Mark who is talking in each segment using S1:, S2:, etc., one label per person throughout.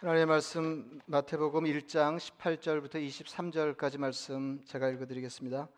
S1: 하나님의 말씀 마태복음 1장 18절부터 23절까지 말씀 제가 읽어드리겠습니다.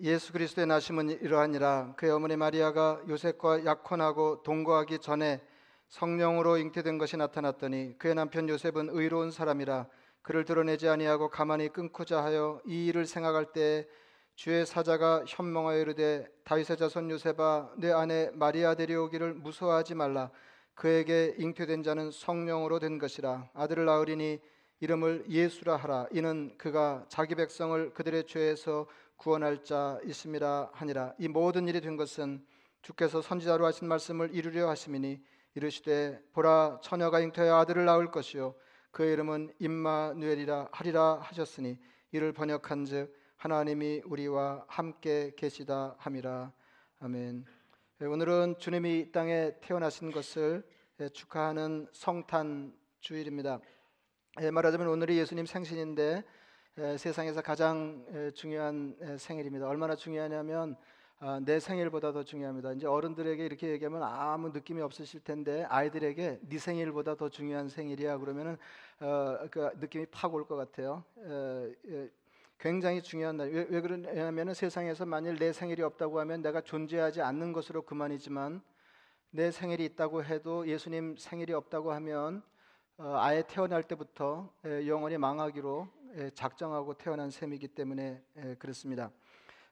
S1: 예수 그리스도의 나심은 이러하니라 그의 어머니 마리아가 요셉과 약혼하고 동거하기 전에 성령으로 잉태된 것이 나타났더니 그의 남편 요셉은 의로운 사람이라 그를 드러내지 아니하고 가만히 끊고자 하여 이 일을 생각할 때 주의 사자가 현몽하여 이르되 다윗의 자손 요셉아 내 아내 마리아 데려오기를 무서워하지 말라 그에게 잉태된 자는 성령으로 된 것이라. 아들을 낳으리니 이름을 예수라 하라. 이는 그가 자기 백성을 그들의 죄에서 구원할 자 있음이라 하니라. 이 모든 일이 된 것은 주께서 선지자로 하신 말씀을 이루려 하심이니 이르시되 보라 처녀가 잉태하여 아들을 낳을 것이요. 그의 이름은 임마누엘이라 하리라 하셨으니 이를 번역한즉 하나님이 우리와 함께 계시다 함이라. 아멘. 예, 오늘은 주님이 이 땅에 태어나신 것을 예, 축하하는 성탄 주일입니다. 예, 말하자면 오늘이 예수님 생신인데 세상에서 가장 중요한 생일입니다. 얼마나 중요하냐면 아, 내 생일보다 더 중요합니다. 이제 어른들에게 이렇게 얘기하면 아무 느낌이 없으실 텐데 아이들에게 네 생일보다 더 중요한 생일이야 그러면은 어, 그 느낌이 팍 올 것 같아요. 어, 굉장히 중요한 날. 왜, 왜 그러냐면 세상에서 만일 내 생일이 없다고 하면 내가 존재하지 않는 것으로 그만이지만 내 생일이 있다고 해도 예수님 생일이 없다고 하면 어, 아예 태어날 때부터 에, 영원히 망하기로 에, 작정하고 태어난 셈이기 때문에 에, 그렇습니다.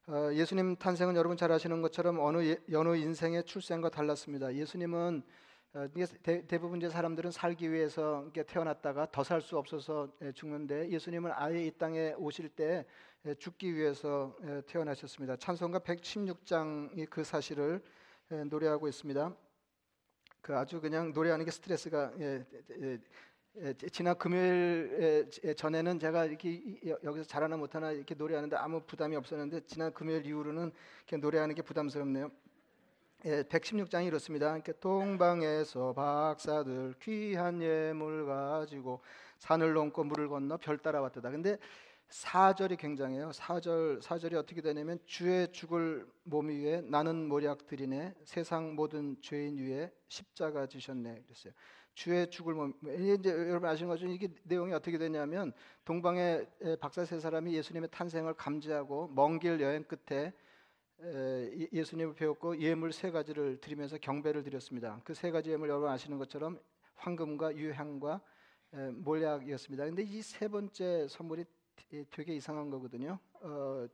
S1: 어, 예수님 탄생은 여러분 잘 아시는 것처럼 어느 예, 여느 인생의 출생과 달랐습니다. 예수님은 어, 대, 부분 이제 사람들은 살기 위해서 태어났다가 더 살 수 없어서 죽는데 예수님은 아예 이 땅에 오실 때 죽기 위해서 태어나셨습니다. 찬송가 116장이 그 사실을 노래하고 있습니다. 그 아주 그냥 노래하는 게 스트레스가 예, 예, 예, 지난 금요일 전에는 제가 이렇게 여기서 잘하나 못하나 이렇게 노래하는데 아무 부담이 없었는데 지난 금요일 이후로는 노래하는 게 부담스럽네요. 예, 116장이 이렇습니다. 동방에서 박사들 귀한 예물 가지고 산을 넘고 물을 건너 별 따라왔다. 근데 4절이 굉장해요. 4절 4절이 어떻게 되냐면 주의 죽을 몸 위에 나는 모략 들이네 세상 모든 죄인 위에 십자가 지셨네 그랬어요. 주의 죽을 몸 이제 여러분 아시는 것처럼 이게 내용이 어떻게 되냐면 동방의 박사 세 사람이 예수님의 탄생을 감지하고 먼 길 여행 끝에 예수님을 배웠고 예물 세 가지를 드리면서 경배를 드렸습니다. 그 세 가지 예물 여러분 아시는 것처럼 황금과 유향과 몰약이었습니다. 근데 이 세 번째 선물이 되게 이상한 거거든요. 어,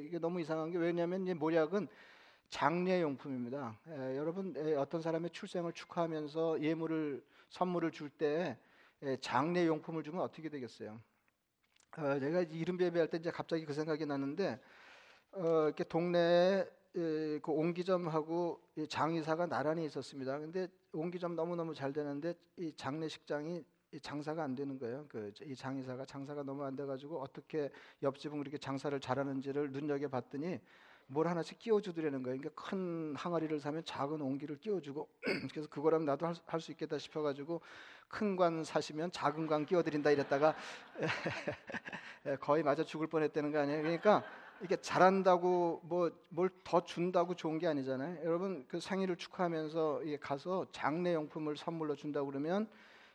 S1: 이게 너무 이상한 게 왜냐하면 이 몰약은 장례 용품입니다. 에, 여러분 에, 어떤 사람의 출생을 축하하면서 예물을 선물을 줄 때 장례 용품을 주면 어떻게 되겠어요? 어, 제가 이름 배배할 때 이제 갑자기 그 생각이 나는데 어, 이렇게 동네에 그 옹기점하고 장의사가 나란히 있었습니다. 근데 옹기점 너무 너무 잘 되는데 이 장례식장이 장사가 안 되는 거예요. 그 이 장의사가 장사가 너무 안 돼가지고 어떻게 옆집은 그렇게 장사를 잘하는지를 눈여겨 봤더니 뭘 하나씩 끼워주더라는 거예요. 그러니까 큰 항아리를 사면 작은 옹기를 끼워주고 그래서 그거라면 나도 할 수 있겠다 싶어가지고 큰 관 사시면 작은 관 끼워드린다 이랬다가 거의 맞아 죽을 뻔했다는 거 아니에요. 그러니까 이게 잘한다고 뭐 뭘 더 준다고 좋은 게 아니잖아요. 여러분 그 생일을 축하하면서 가서 장례 용품을 선물로 준다고 그러면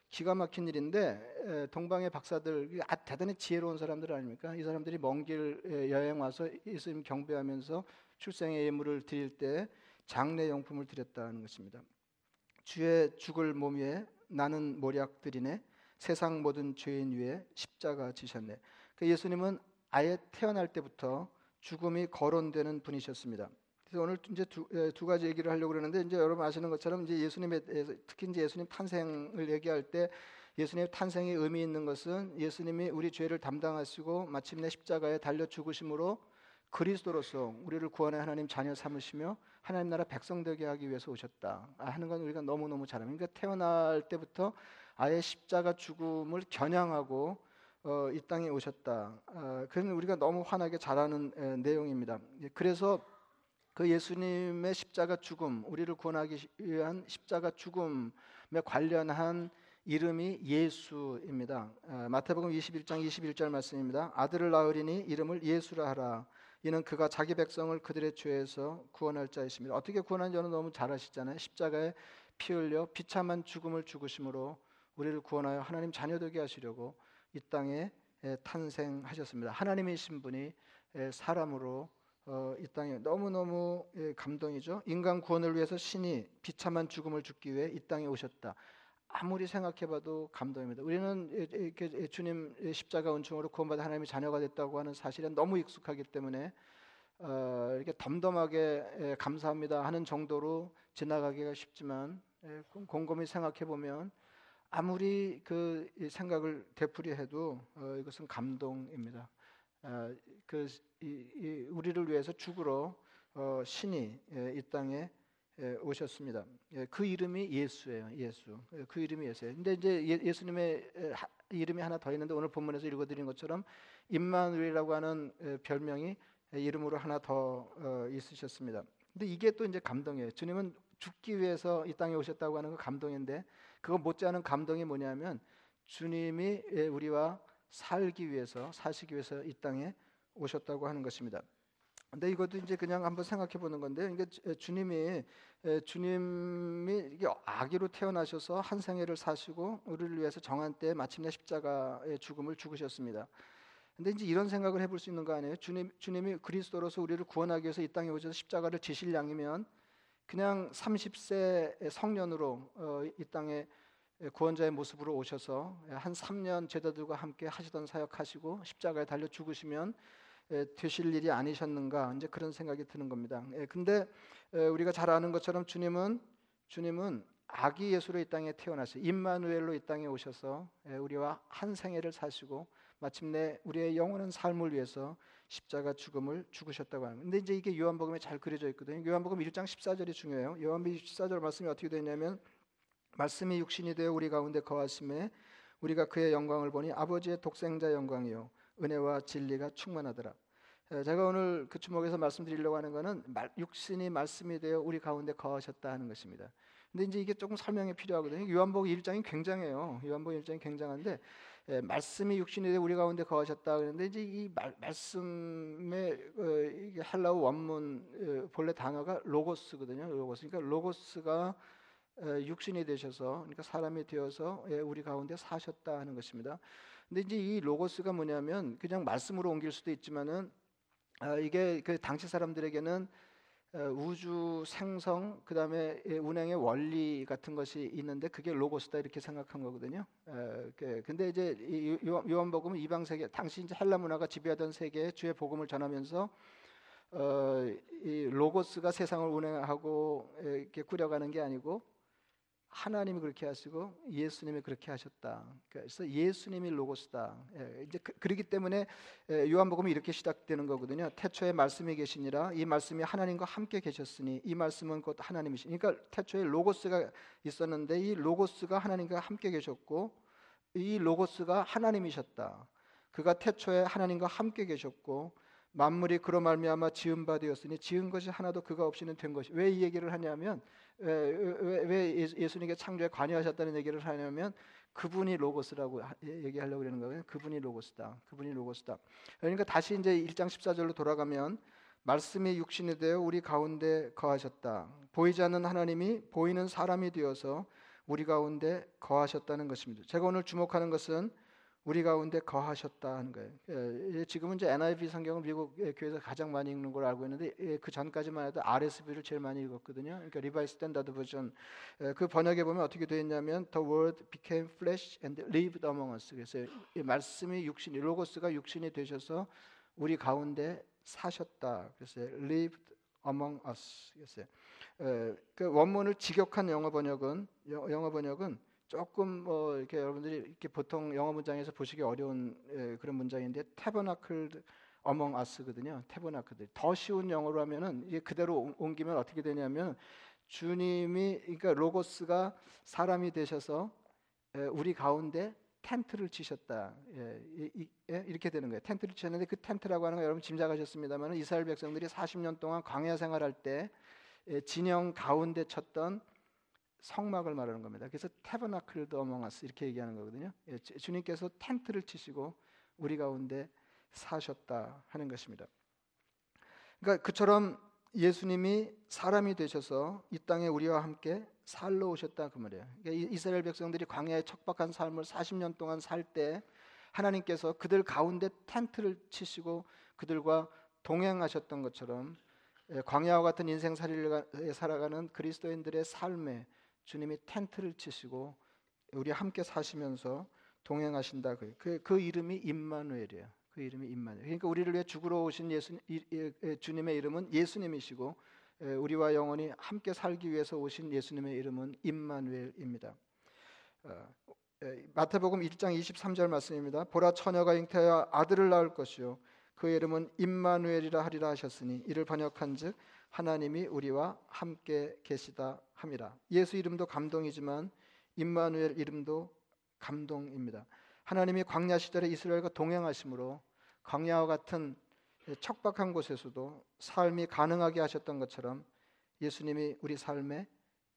S1: 기가 막힌 일인데 동방의 박사들 아, 대단히 지혜로운 사람들 아닙니까? 이 사람들이 먼 길 여행 와서 예수님 경배하면서 출생의 예물을 드릴 때 장례 용품을 드렸다는 것입니다. 주의 죽을 몸 위에 나는 모략 드리네 세상 모든 죄인 위에 십자가 지셨네. 그 예수님은 아예 태어날 때부터 죽음이 거론되는 분이셨습니다. 그래서 오늘 이제 두, 두 가지 얘기를 하려고 그러는데 이제 여러분 아시는 것처럼 이제 예수님의 특히 이제 예수님 탄생을 얘기할 때 예수님의 탄생의 의미 있는 것은 예수님이 우리 죄를 담당하시고 마침내 십자가에 달려 죽으심으로 그리스도로서 우리를 구원의 하나님 자녀 삼으시며 하나님 나라 백성 되게 하기 위해서 오셨다 하는 건 우리가 너무 너무 잘 압니다. 그러니까 태어날 때부터 아예 십자가 죽음을 겨냥하고 어, 이 땅에 오셨다. 어, 그는 우리가 너무 환하게 잘 아는 에, 내용입니다. 예, 그래서 그 예수님의 십자가 죽음, 우리를 구원하기 위한 십자가 죽음에 관련한 이름이 예수입니다. 어, 마태복음 21장 21절 말씀입니다. 아들을 낳으리니 이름을 예수라 하라. 이는 그가 자기 백성을 그들의 죄에서 구원할 자이십니다. 어떻게 구원하는지 너무 잘 아시잖아요. 십자가에 피 흘려 비참한 죽음을 죽으심으로 우리를 구원하여 하나님 자녀 되게 하시려고 이 땅에 탄생하셨습니다. 하나님이신 분이 사람으로 어, 이 땅에 너무 너무 감동이죠. 인간 구원을 위해서 신이 비참한 죽음을 죽기 위해 이 땅에 오셨다. 아무리 생각해봐도 감동입니다. 우리는 주님 십자가 은총으로 구원받아 하나님의 자녀가 됐다고 하는 사실에 너무 익숙하기 때문에 어, 이렇게 덤덤하게 감사합니다 하는 정도로 지나가기가 쉽지만 곰곰이 생각해 보면 아무리 그 생각을 되풀이해도 어, 이것은 감동입니다. 어, 그 이, 이 우리를 위해서 죽으러 어, 신이 예, 이 땅에 예, 오셨습니다. 예, 그 이름이 예수예요. 예수. 예, 그 이름이 예수예요. 근데 이제 예, 수님의 이름이 하나 더 있는데 오늘 본문에서 읽어드린 것처럼 임마누엘이라고 하는 별명이 이름으로 하나 더 어, 있으셨습니다. 근데 이게 또 이제 감동이에요. 주님은 죽기 위해서 이 땅에 오셨다고 하는 거 감동인데 그거 못지않은 감동이 뭐냐면 주님이 우리와 살기 위해서 사시기 위해서 이 땅에 오셨다고 하는 것입니다. 근데 이것도 이제 그냥 한번 생각해 보는 건데 이게 주님이 주님이 이게 아기로 태어나셔서 한 생애를 사시고 우리를 위해서 정한 때 마침내 십자가의 죽음을 죽으셨습니다. 근데 이제 이런 생각을 해볼 수 있는 거 아니에요? 주님 주님이 그리스도로서 우리를 구원하기 위해서 이 땅에 오셔서 십자가를 지실 양이면 그냥 30세 성년으로 어, 이 땅에 구원자의 모습으로 오셔서 한 3년 제자들과 함께 하시던 사역하시고 십자가에 달려 죽으시면 되실 일이 아니셨는가 이제 그런 생각이 드는 겁니다. 예, 근데 우리가 잘 아는 것처럼 주님은 주님은 아기 예수로 이 땅에 태어나서 임마누엘로 이 땅에 오셔서 우리와 한 생애를 사시고 마침내 우리의 영원한 삶을 위해서 십자가 죽음을 죽으셨다고 합니다. 근데 이제 이게 요한복음에 잘 그려져 있거든요. 요한복음 1장 14절이 중요해요. 요한복음 14절 말씀이 어떻게 되냐면 말씀이 육신이 되어 우리 가운데 거하심에 우리가 그의 영광을 보니 아버지의 독생자 영광이요 은혜와 진리가 충만하더라. 제가 오늘 그 주목에서 말씀드리려고 하는 것은 육신이 말씀이 되어 우리 가운데 거하셨다 하는 것입니다. 근데 이제 이게 조금 설명이 필요하거든요. 요한복음 1장이 굉장해요. 요한복음 1장이 굉장한데 예, 말씀이 육신이 되어 우리 가운데 거하셨다 그런데 이제 이 말, 말씀의 어, 헬라어 원문 어, 본래 단어가 로고스거든요. 로고스. 그러니까 로고스가 어, 육신이 되셔서 그러니까 사람이 되어서 예, 우리 가운데 사셨다 하는 것입니다. 근데 이제 이 로고스가 뭐냐면 그냥 말씀으로 옮길 수도 있지만은 아, 이게 그 당시 사람들에게는 어, 우주 생성 그다음에 운행의 원리 같은 것이 있는데 그게 로고스다 이렇게 생각한 거거든요. 근데 이제 요한복음은 이방 세계 당시 이제 헬라 문화가 지배하던 세계에 주의 복음을 전하면서 어, 이 로고스가 세상을 운행하고 이렇게 꾸려가는 게 아니고 하나님이 그렇게 하시고 예수님이 그렇게 하셨다. 그래서 예수님이 로고스다. 예, 이제 그, 렇기 때문에 예, 요한복음이 이렇게 시작되는 거거든요. 태초에 말씀이 계시니라 이 말씀이 하나님과 함께 계셨으니 이 말씀은 곧 하나님이시. 그러니까 태초에 로고스가 있었는데 이 로고스가 하나님과 함께 계셨고 이 로고스가 하나님이셨다. 그가 태초에 하나님과 함께 계셨고 만물이 그로 말미암아 지은 바 되었으니 지은 것이 하나도 그가 없이는 된 것이 왜 이 얘기를 하냐면 왜, 왜 예수님께 창조에 관여하셨다는 얘기를 하냐면 그분이 로고스라고 얘기하려고 그러는 거예요. 그분이 로고스다. 그분이 로고스다. 그러니까 다시 이제 1장 14절로 돌아가면 말씀이 육신이 되어 우리 가운데 거하셨다. 보이지 않는 하나님이 보이는 사람이 되어서 우리 가운데 거하셨다는 것입니다. 제가 오늘 주목하는 것은 우리 가운데 거하셨다 하는 거예요. 예, 지금은 이제 NIV 성경을 미국 교회에서 가장 많이 읽는 걸 알고 있는데 예, 그 전까지만 해도 RSV를 제일 많이 읽었거든요. 그러니까 Revised Standard Version 예, 그 번역에 보면 어떻게 되어 있냐면 The Word became flesh and lived among us. 그래서 이 말씀이 육신, 로고스가 육신이 되셔서 우리 가운데 사셨다. 그래서 lived among us. 그래서 그 원문을 직역한 영어 번역은 영어 번역은 조금 뭐 이렇게 여러분들이 이렇게 보통 영어 문장에서 보시기 어려운 예, 그런 문장인데 tabernacle among us거든요. tabernacle. 더 쉬운 영어로 하면은 이게 그대로 옮기면 어떻게 되냐면 주님이 그러니까 로고스가 사람이 되셔서 예, 우리 가운데 텐트를 치셨다. 예, 이, 예, 이렇게 되는 거예요. 텐트를 치셨는데 그 텐트라고 하는 거 여러분 짐작하셨습니다만 이스라엘 백성들이 40년 동안 광야 생활할 때 예, 진영 가운데 쳤던 성막을 말하는 겁니다. 그래서 태버나클도 어몽어스 이렇게 얘기하는 거거든요. 예, 주님께서 텐트를 치시고 우리 가운데 사셨다 하는 것입니다. 그러니까 그처럼 예수님이 사람이 되셔서 이 땅에 우리와 함께 살러 오셨다 그 말이에요. 그러니까 이스라엘 백성들이 광야의 척박한 삶을 40년 동안 살 때 하나님께서 그들 가운데 텐트를 치시고 그들과 동행하셨던 것처럼 예, 광야와 같은 인생살이를 살아가는 그리스도인들의 삶에 주님이 텐트를 치시고 우리 함께 사시면서 동행하신다 그, 그, 그 이름이 임마누엘이에요. 그 이름이 임마누엘. 그러니까 우리를 위해 죽으러 오신 예수 주님의 이름은 예수님이시고 우리와 영원히 함께 살기 위해서 오신 예수님의 이름은 임마누엘입니다. 어, 마태복음 1장 23절 말씀입니다. 보라 처녀가 잉태하여 아들을 낳을 것이요 그 이름은 임마누엘이라 하리라 하셨으니 이를 번역한즉 하나님이 우리와 함께 계시다 함이라. 예수 이름도 감동이지만 임마누엘 이름도 감동입니다. 하나님이 광야 시절에 이스라엘과 동행하심으로 광야와 같은 척박한 곳에서도 삶이 가능하게 하셨던 것처럼 예수님이 우리 삶에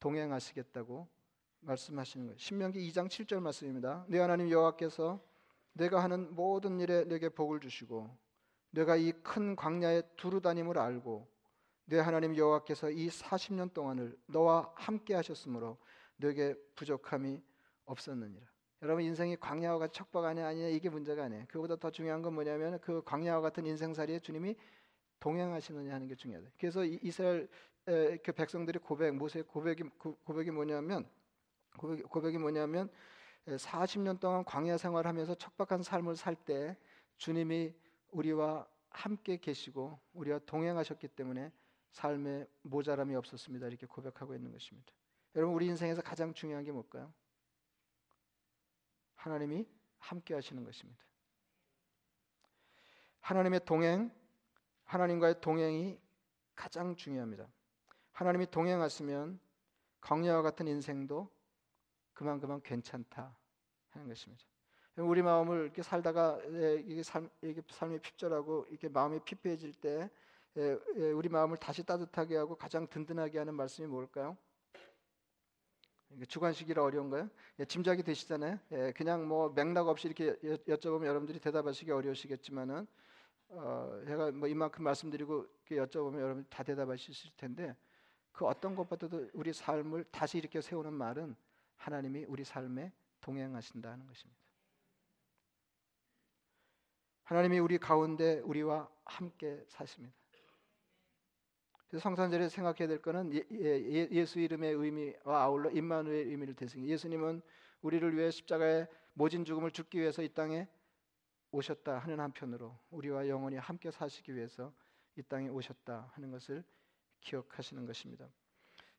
S1: 동행하시겠다고 말씀하시는 거예요. 신명기 2장 7절 말씀입니다. 내 하나님 여호와께서 내가 하는 모든 일에 내게 복을 주시고 내가 이 큰 광야에 두루 다님을 알고 내 하나님 여호와께서 이 40년 동안을 너와 함께 하셨으므로 너에게 부족함이 없었느니라. 여러분 인생이 광야와 같이 척박하냐 아니냐 이게 문제가 아니에요. 그보다 더 중요한 건 뭐냐면 그 광야와 같은 인생살이에 주님이 동행하시느냐 하는 게 중요하다. 그래서 이스라엘 그 백성들이 고백 모세의 고백이 고백이 뭐냐면 고백이, 고백이 뭐냐면 40년 동안 광야 생활하면서 척박한 삶을 살 때 주님이 우리와 함께 계시고 우리와 동행하셨기 때문에 삶에 모자람이 없었습니다. 이렇게 고백하고 있는 것입니다. 여러분 우리 인생에서 가장 중요한 게 뭘까요? 하나님이 함께 하시는 것입니다. 하나님의 동행, 하나님과의 동행이 가장 중요합니다. 하나님이 동행하시면 광야와 같은 인생도 그만그만 괜찮다 하는 것입니다. 우리 마음을 이렇게 살다가 예, 이게 삶, 이게 삶이 핍절하고 이렇게 마음이 피폐해질 때 예, 예, 우리 마음을 다시 따뜻하게 하고 가장 든든하게 하는 말씀이 뭘까요? 주관식이라 어려운가요? 짐작이 되시잖아요. 그냥 뭐 맥락 없이 이렇게 여쭤보면 여러분들이 대답하시기 어려우시겠지만은 어, 제가 뭐 이만큼 말씀드리고 여쭤보면 여러분 다 대답하실 텐데 그 어떤 것보다도 우리 삶을 다시 이렇게 세우는 말은 하나님이 우리 삶에 동행하신다는 것입니다. 하나님이 우리 가운데 우리와 함께 사십니다. 그래서 성탄절에 생각해야 될 것은 예, 수 이름의 의미와 아울러 임마누의 의미를 대승해 예수님은 우리를 위해 십자가에 모진 죽음을 죽기 위해서 이 땅에 오셨다 하는 한편으로 우리와 영원히 함께 사시기 위해서 이 땅에 오셨다 하는 것을 기억하시는 것입니다.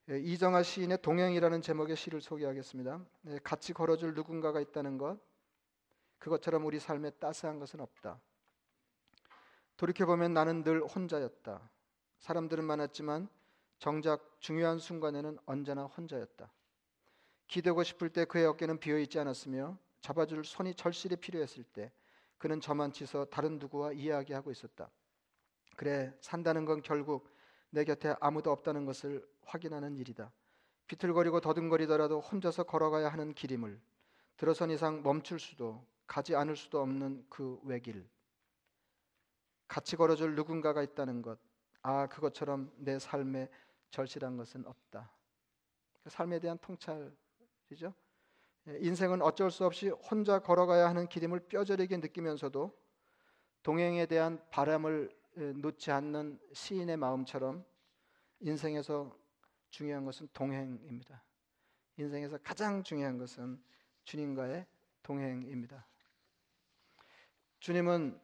S1: 예, 이정아 시인의 동행이라는 제목의 시를 소개하겠습니다. 예, 같이 걸어줄 누군가가 있다는 것, 그것처럼 우리 삶에 따스한 것은 없다. 돌이켜보면 나는 늘 혼자였다. 사람들은 많았지만 정작 중요한 순간에는 언제나 혼자였다. 기대고 싶을 때 그의 어깨는 비어 있지 않았으며 잡아줄 손이 절실히 필요했을 때 그는 저만 치서 다른 누구와 이야기하고 있었다. 그래 산다는 건 결국 내 곁에 아무도 없다는 것을 확인하는 일이다. 비틀거리고 더듬거리더라도 혼자서 걸어가야 하는 길임을 들어선 이상 멈출 수도 가지 않을 수도 없는 그 외길. 같이 걸어줄 누군가가 있다는 것. 아, 그것처럼 내 삶에 절실한 것은 없다. 그 삶에 대한 통찰이죠. 예, 인생은 어쩔 수 없이 혼자 걸어가야 하는 길임을 뼈저리게 느끼면서도 동행에 대한 바람을 놓지 않는 시인의 마음처럼 인생에서 중요한 것은 동행입니다. 인생에서 가장 중요한 것은 주님과의 동행입니다. 주님은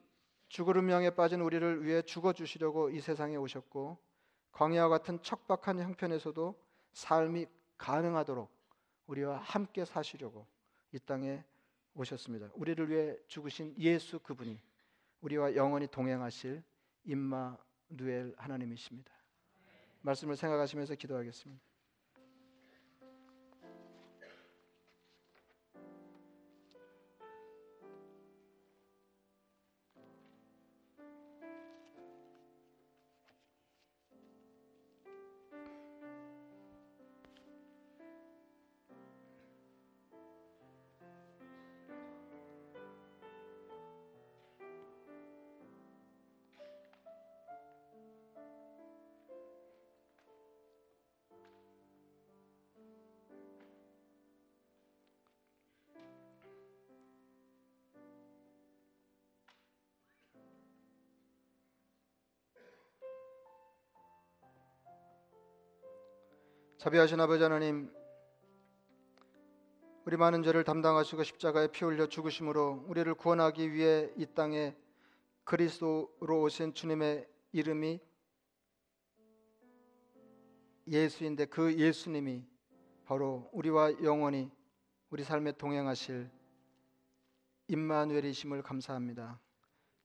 S1: 죽으름명에 빠진 우리를 위해 죽어 주시려고 이 세상에 오셨고 광야와 같은 척박한 형편에서도 삶이 가능하도록 우리와 함께 사시려고 이 땅에 오셨습니다. 우리를 위해 죽으신 예수 그분이 우리와 영원히 동행하실 임마 누엘 하나님이십니다. 말씀을 생각하시면서 기도하겠습니다. 자비하신 아버지 하나님 우리 많은 죄를 담당하시고 십자가에 피 흘려 죽으심으로 우리를 구원하기 위해 이 땅에 그리스도로 오신 주님의 이름이 예수인데 그 예수님이 바로 우리와 영원히 우리 삶에 동행하실 임마누엘이심을 감사합니다.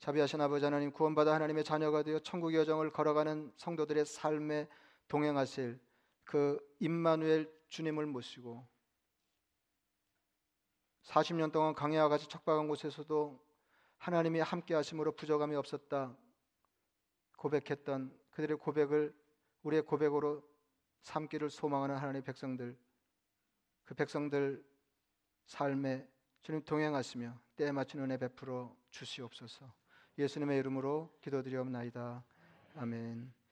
S1: 자비하신 아버지 하나님 구원받아 하나님의 자녀가 되어 천국의 여정을 걸어가는 성도들의 삶에 동행하실 그 임마누엘 주님을 모시고 40년 동안 강야와 같이 척박한 곳에서도 하나님이 함께 하심으로 부족함이 없었다 고백했던 그들의 고백을 우리의 고백으로 삼기를 소망하는 하나님의 백성들 그 백성들 삶에 주님 동행하시며 때에 맞춘 은혜 베풀어 주시옵소서. 예수님의 이름으로 기도드리옵나이다. 아멘.